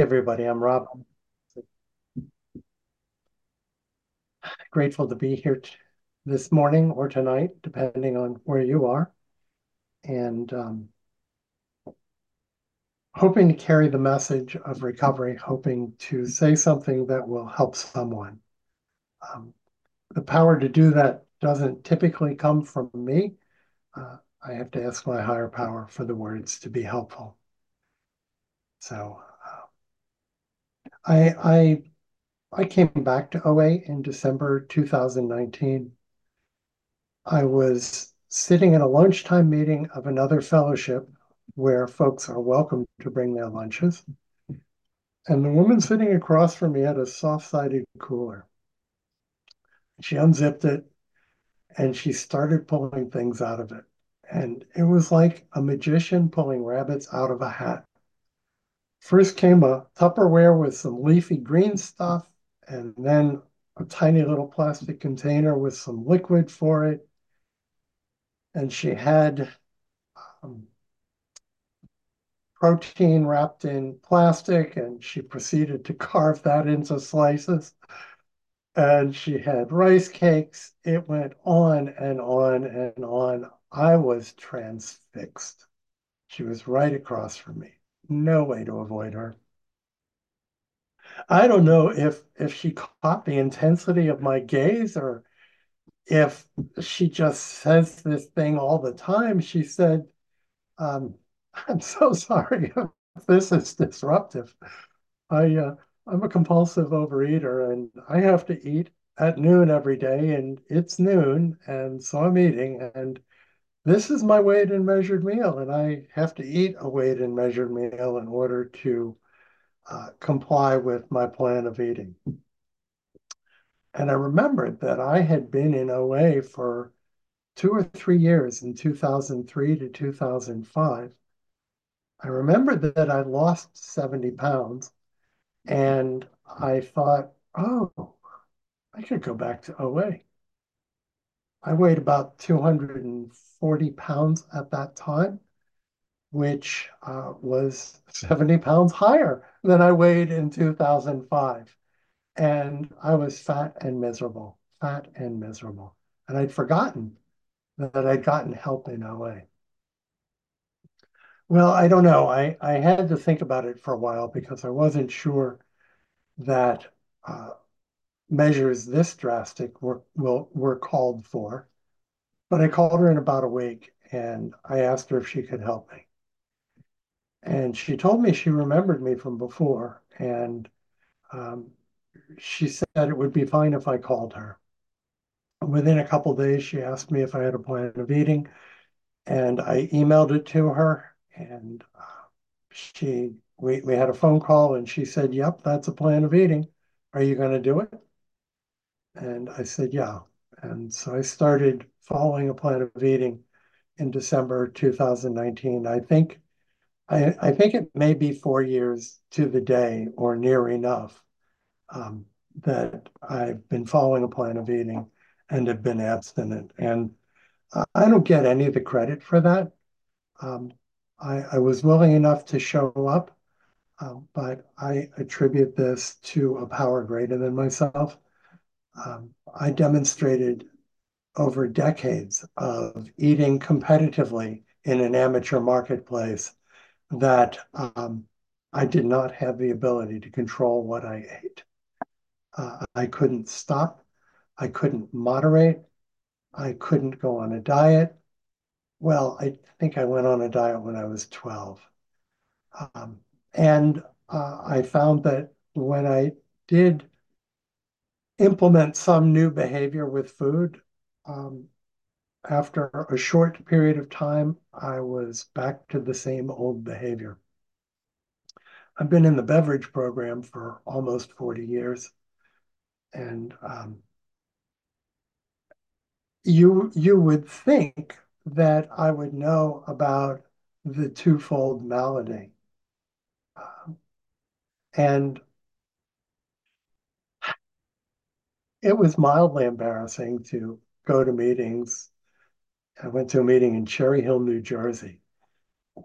everybody. I'm Rob. Grateful to be here this morning or tonight, depending on where you are. And um, hoping to carry the message of recovery, hoping to say something that will help someone. Um, the power to do that doesn't typically come from me. Uh, I have to ask my higher power for the words to be helpful. So I, I, I came back to OA in December 2019. I was sitting in a lunchtime meeting of another fellowship where folks are welcome to bring their lunches. And the woman sitting across from me had a soft-sided cooler. She unzipped it and she started pulling things out of it. And it was like a magician pulling rabbits out of a hat. First came a Tupperware with some leafy green stuff, and then a tiny little plastic container with some liquid for it. And she had um, protein wrapped in plastic, and she proceeded to carve that into slices. And she had rice cakes. It went on and on and on. I was transfixed. She was right across from me. No way to avoid her. I don't know if if she caught the intensity of my gaze or if she just says this thing all the time. She said, um, I'm so sorry if this is disruptive. I uh, I'm a compulsive overeater and I have to eat at noon every day and it's noon and so I'm eating and this is my weighed and measured meal and I have to eat a weighed and measured meal in order to uh, comply with my plan of eating. And I remembered that I had been in OA for two or three years in 2003 to 2005 I remembered that I lost 70 pounds and I thought, oh, I could go back to OA. I weighed about 240 pounds at that time, which uh, was 70 pounds higher than I weighed in 2005. And I was fat and miserable, fat and miserable. And I'd forgotten that I'd gotten help in OA. Well, I don't know. I, I had to think about it for a while because I wasn't sure that uh, measures this drastic were, were, were called for. But I called her in about a week and I asked her if she could help me. And she told me she remembered me from before. And um, she said it would be fine if I called her. Within a couple days, she asked me if I had a plan of eating. And I emailed it to her and she we, we had a phone call and she said, Yep, that's a plan of eating. Are you going to do it? And I said, Yeah. And so I started following a plan of eating in December 2019. I think I, I think it may be four years to the day or near enough um, that I've been following a plan of eating and have been abstinent. And I don't get any of the credit for that. Um, I, I was willing enough to show up, um, but I attribute this to a power greater than myself. Um, I demonstrated over decades of eating competitively in an amateur marketplace that um, I did not have the ability to control what I ate. Uh, I couldn't stop. I couldn't moderate. I couldn't go on a diet. Well, I think I went on a diet when I was 12. Um, and uh, I found that when I did implement some new behavior with food, um, after a short period of time, I was back to the same old behavior. I've been in the beverage program for almost 40 years. And um, you you would think that I would know about the twofold malady. Um, and it was mildly embarrassing to go to meetings. I went to a meeting in Cherry Hill, New Jersey,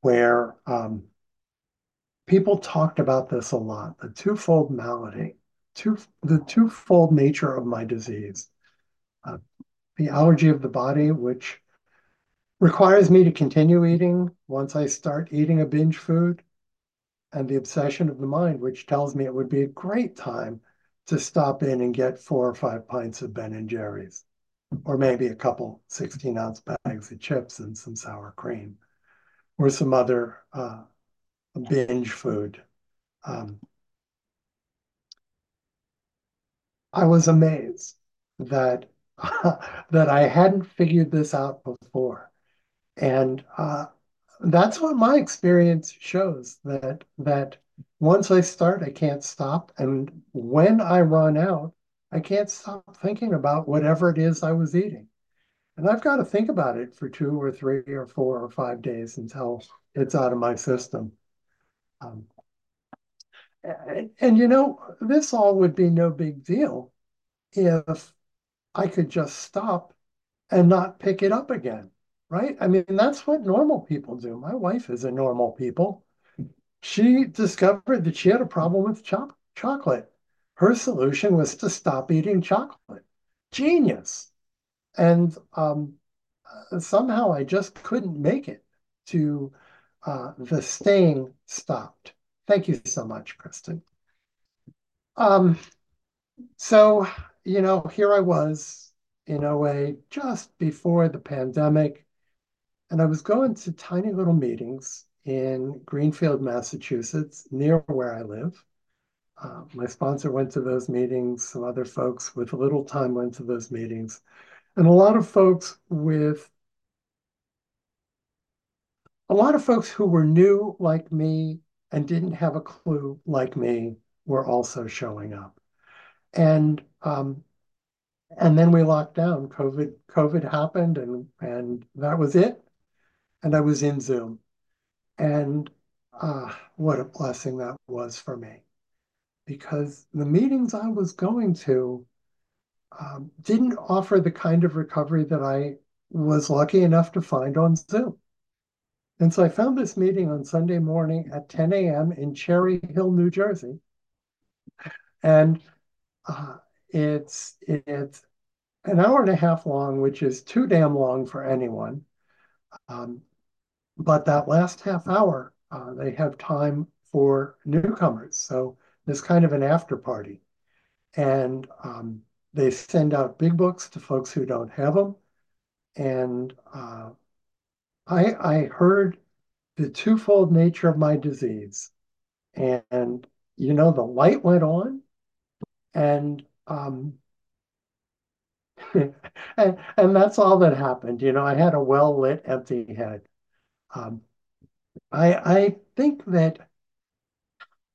where um, people talked about this a lot, the twofold malady, two, the twofold nature of my disease. Uh, the allergy of the body, which requires me to continue eating once I start eating a binge food, and the obsession of the mind, which tells me it would be a great time to stop in and get four or five pints of Ben and Jerry's, or maybe a couple 16 ounce bags of chips and some sour cream, or some other uh, binge food. Um, I was amazed that that I hadn't figured this out before, and uh, that's what my experience shows that that once I start, I can't stop, and when I run out, I can't stop thinking about whatever it is I was eating. And I've got to think about it for two or three or four or five days until it's out of my system. Um, and, and you know, this all would be no big deal if I could just stop and not pick it up again, right? I mean, that's what normal people do. My wife is a normal people. She discovered that she had a problem with cho- chocolate. Her solution was to stop eating chocolate. Genius. And um, somehow I just couldn't make it to uh, the staying stopped. Thank you so much, Kristen. Um, so, you know, here I was in OA just before the pandemic, and I was going to tiny little meetings in Greenfield, Massachusetts, near where I live. Uh, my sponsor went to those meetings. Some other folks with a little time went to those meetings. And a lot of folks with a lot of folks who were new like me and didn't have a clue like me were also showing up. And um, and then we locked down. COVID COVID happened, and and that was it. And I was in Zoom, and uh, what a blessing that was for me, because the meetings I was going to um, didn't offer the kind of recovery that I was lucky enough to find on Zoom. And so I found this meeting on Sunday morning at 10 a.m. in Cherry Hill, New Jersey. And uh, it's it's an hour and a half long, which is too damn long for anyone. Um, but that last half hour, uh, they have time for newcomers. So there's kind of an after party. And um, they send out big books to folks who don't have them. And uh, I, I heard the twofold nature of my disease. And, you know, the light went on and um, and and that's all that happened. You know, I had a well lit empty head. Um, I I think that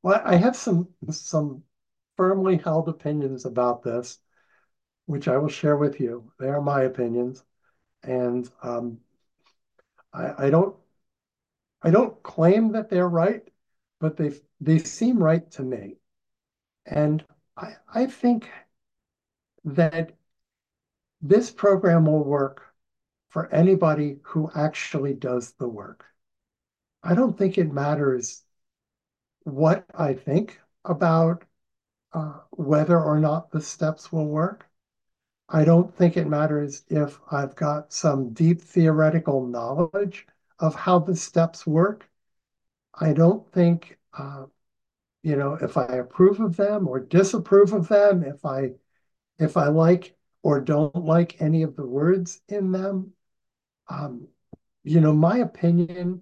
well, I have some some firmly held opinions about this, which I will share with you. They are my opinions, and um, I, I don't I don't claim that they're right, but they they seem right to me. And I, I think that this program will work for anybody who actually does the work. I don't think it matters what I think about uh, whether or not the steps will work. I don't think it matters if I've got some deep theoretical knowledge of how the steps work. I don't think, uh, you know, if I approve of them or disapprove of them, if I if I like or don't like any of the words in them. Um, you know, my opinion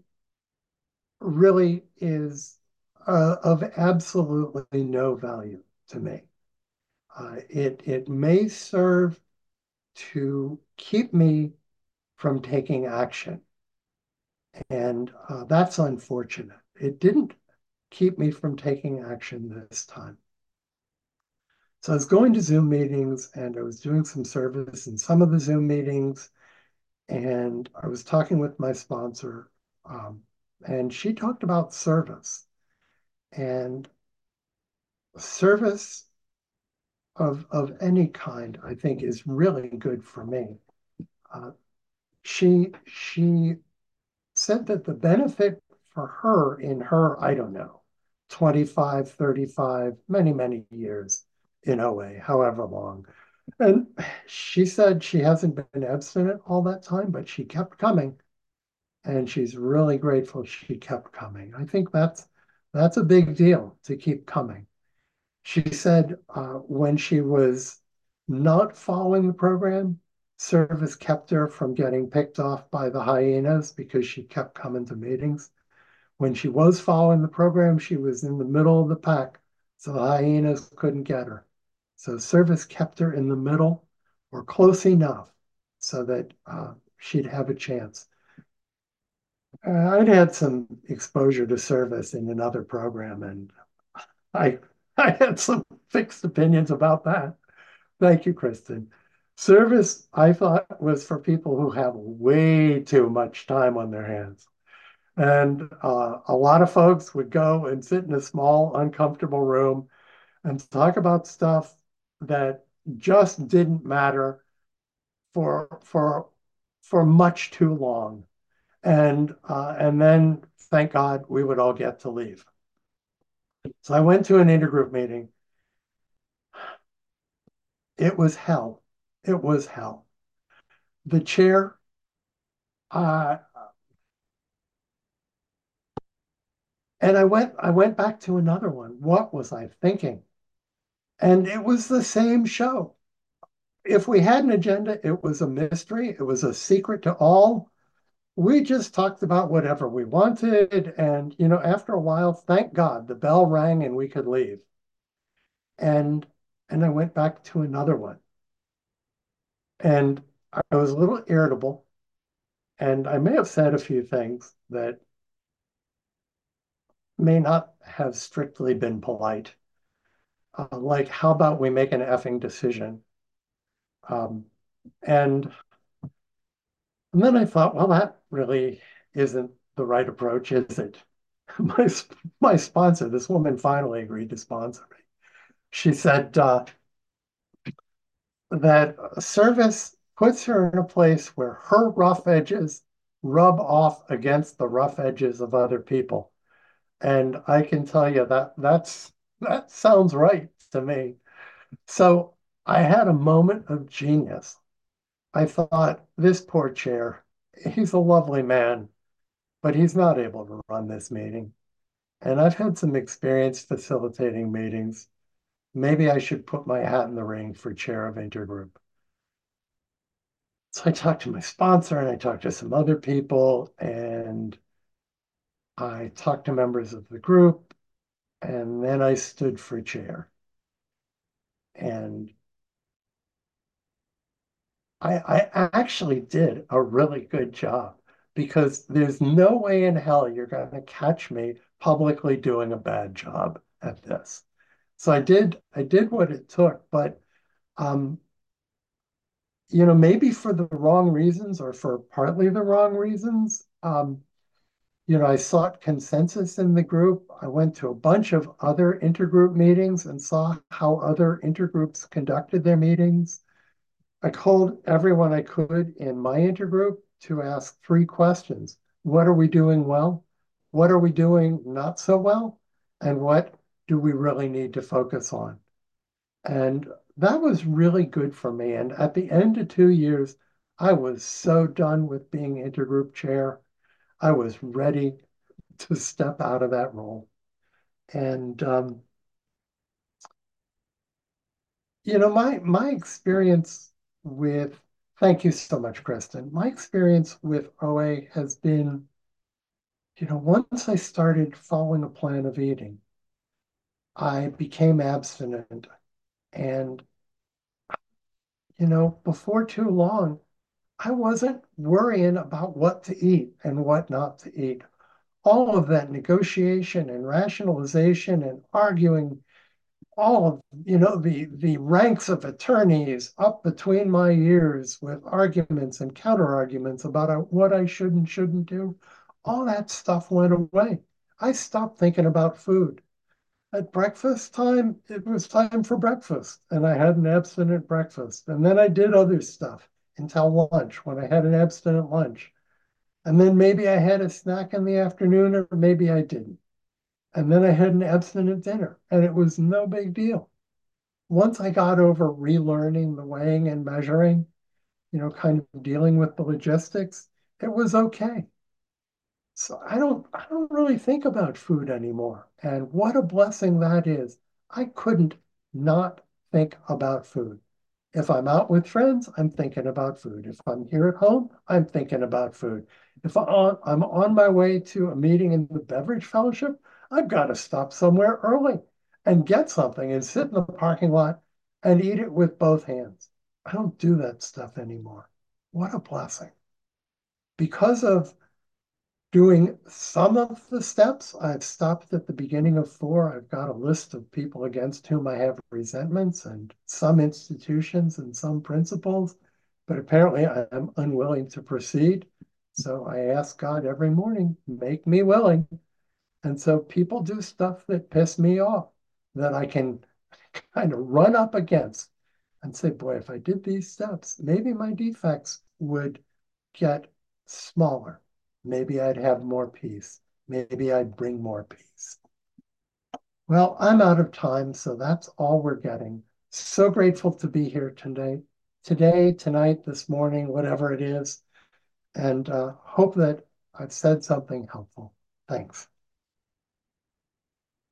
really is uh, of absolutely no value to me. Uh, it it may serve to keep me from taking action, and uh, that's unfortunate. It didn't keep me from taking action this time. So I was going to Zoom meetings and I was doing some service in some of the Zoom meetings. And I was talking with my sponsor, um, and she talked about service. And service of, of any kind, I think, is really good for me. Uh, she she said that the benefit for her in her, I don't know, 25, 35, many, many years in OA, however long. And she said she hasn't been abstinent all that time, but she kept coming. And she's really grateful she kept coming. I think that's that's a big deal to keep coming. She said uh, when she was not following the program, service kept her from getting picked off by the hyenas because she kept coming to meetings. When she was following the program, she was in the middle of the pack, so the hyenas couldn't get her. So service kept her in the middle or close enough so that uh, she'd have a chance. Uh, I'd had some exposure to service in another program, and I I had some fixed opinions about that. Thank you, Kristen. Service, I thought, was for people who have way too much time on their hands. And uh, a lot of folks would go and sit in a small, uncomfortable room and talk about stuff that just didn't matter for for for much too long. And uh, and then thank God we would all get to leave. So I went to an intergroup meeting. It was hell. It was hell. The chair, uh, and I went I went back to another one. What was I thinking? And it was the same show. If we had an agenda, it was a mystery. It was a secret to all. We just talked about whatever we wanted. And, you know, after a while, thank God the bell rang and we could leave. And and I went back to another one. And I was a little irritable. And I may have said a few things that may not have strictly been polite uh, like, how about we make an effing decision? Um, and, and then I thought, well, that really isn't the right approach, is it? my, my sponsor, this woman finally agreed to sponsor me. She said uh, that service puts her in a place where her rough edges rub off against the rough edges of other people. And I can tell you that that's that sounds right to me. So I had a moment of genius. I thought, this poor chair, he's a lovely man, but he's not able to run this meeting. And I've had some experience facilitating meetings. Maybe I should put my hat in the ring for chair of intergroup. So I talked to my sponsor and I talked to some other people and I talked to members of the group and then I stood for chair. And I, I actually did a really good job because there's no way in hell you're going to catch me publicly doing a bad job at this. So I did I did what it took, but um, you know, maybe for the wrong reasons or for partly the wrong reasons, um, you know, I sought consensus in the group. I went to a bunch of other intergroup meetings and saw how other intergroups conducted their meetings. I called everyone I could in my intergroup to ask three questions. What are we doing well? What are we doing not so well? And what do we really need to focus on? And that was really good for me. And at the end of two years, I was so done with being intergroup chair. I was ready to step out of that role. And um, you know, my my experience with thank you so much, Kristen. My experience with OA has been, you know, once I started following a plan of eating, I became abstinent. And, you know, before too long, I wasn't worrying about what to eat and what not to eat. All of that negotiation and rationalization and arguing, all of you know the the ranks of attorneys up between my ears with arguments and counterarguments about uh, what I should and shouldn't do. All that stuff went away. I stopped thinking about food. At breakfast time, it was time for breakfast, and I had an abstinent breakfast. And then I did other stuff until lunch when I had an abstinent lunch. And then maybe I had a snack in the afternoon, or maybe I didn't. And then I had an abstinent dinner, and it was no big deal. Once I got over relearning the weighing and measuring, you know, kind of dealing with the logistics, it was okay. So I don't I don't really think about food anymore. And what a blessing that is. I couldn't not think about food. If I'm out with friends, I'm thinking about food. If I'm here at home, I'm thinking about food. If I'm on my way to a meeting in the beverage fellowship, I've got to stop somewhere early and get something and sit in the parking lot and eat it with both hands. I don't do that stuff anymore. What a blessing. Because of doing some of the steps, I've stopped at the beginning of four. I've got a list of people against whom I have resentments and some institutions and some principles, but apparently I am unwilling to proceed. So I ask God every morning, make me willing. And so people do stuff that piss me off that I can kind of run up against and say, boy, if I did these steps, maybe my defects would get smaller. Maybe I'd have more peace. Maybe I'd bring more peace. Well, I'm out of time, so that's all we're getting. So grateful to be here today, today, tonight, this morning, whatever it is, and uh, hope that I've said something helpful. Thanks.